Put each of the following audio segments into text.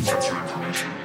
Yeah, sure.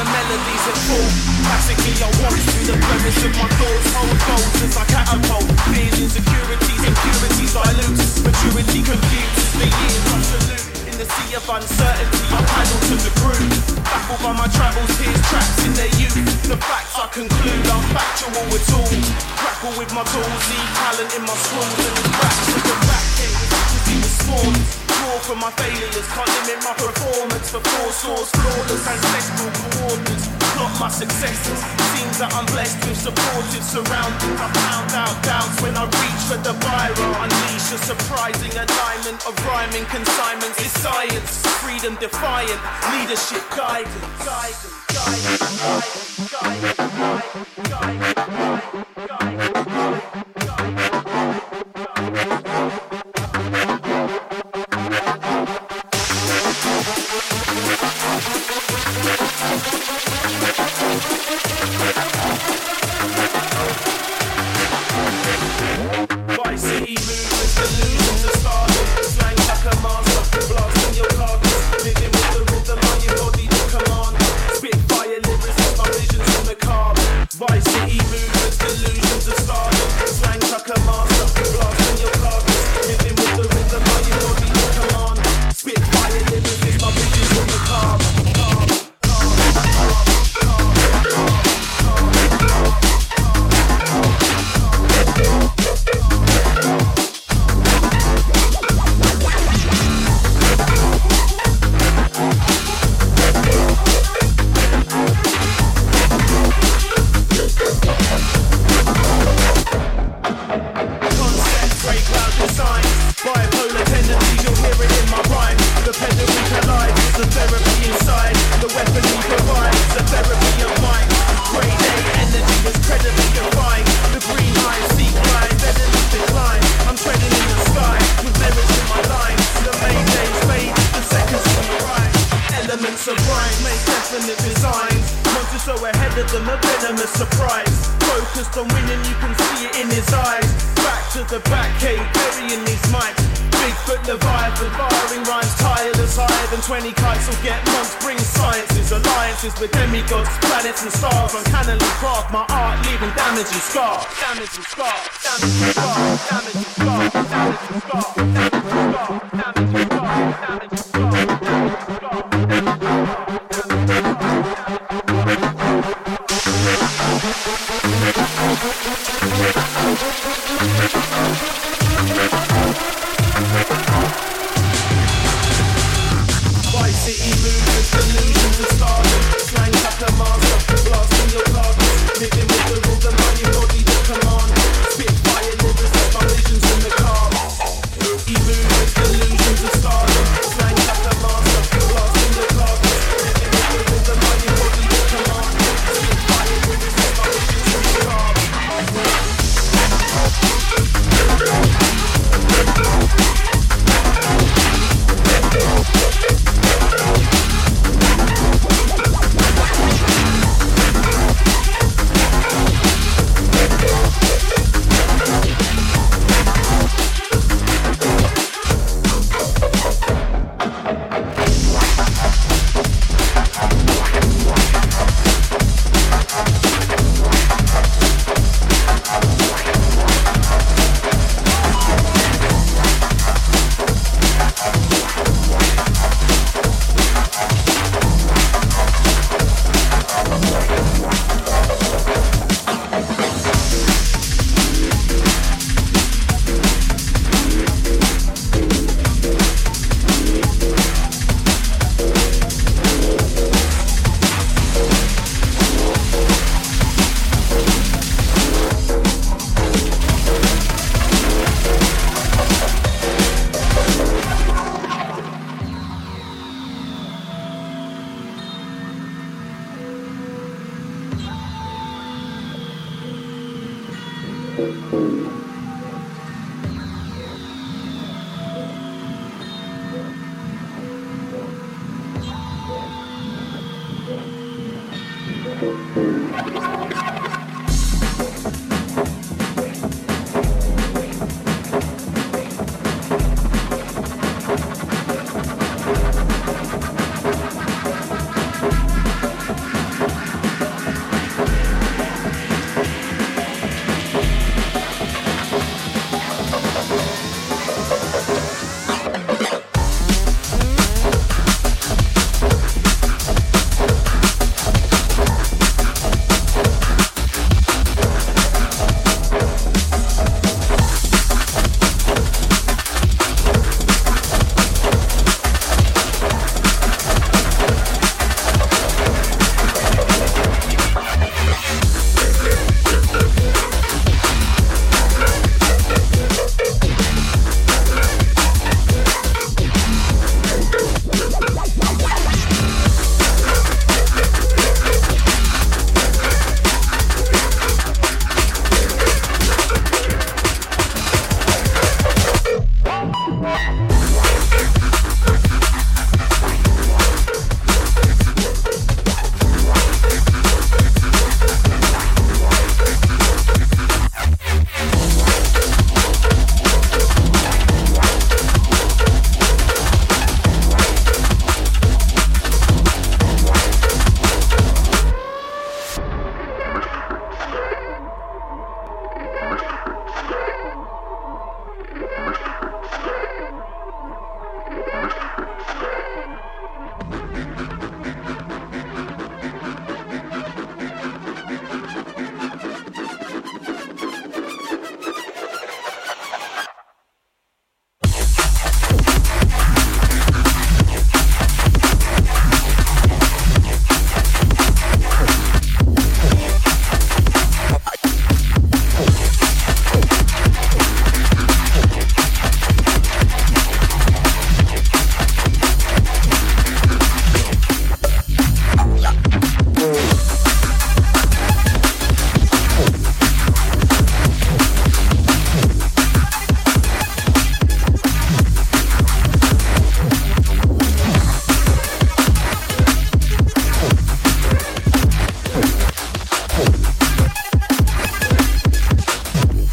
Melodies in full. Classically, I walk through the premise of my thoughts. Hold goals as I catapult. Fears, insecurities, impurities dilute. Maturity computes the years I salute. In the sea of uncertainty, I paddle to the groove. Baffled by my travels, here's traps in their youth. The facts I conclude, I'm factual with all. Grapple with my tools, leave talent in my schools and the cracks of the back end. Was spawned. Draw from my failures, can't limit my performance for four source, flawless ancestral coordinates. Plot my successes. Seems that I'm blessed with supportive surroundings. I found out doubts when I reach for the biro. Unleash a surprising alignment of rhyming consignments. It's science, freedom defiant, leadership guidance. guidance, guidance, guidance, guidance, guidance, guidance, guidance, them, a surprise. Focused on winning, you can see it in his eyes. Back to the back cave, burying these mics. Bigfoot Leviathan, firing rhymes tireless higher than 20 kites will get months. Bring sciences, alliances with demigods, planets and stars. Uncannily craft my art, leaving damage and scar. Damage and scar, damage and scar, damage and scar, damage and scar, damage and scar,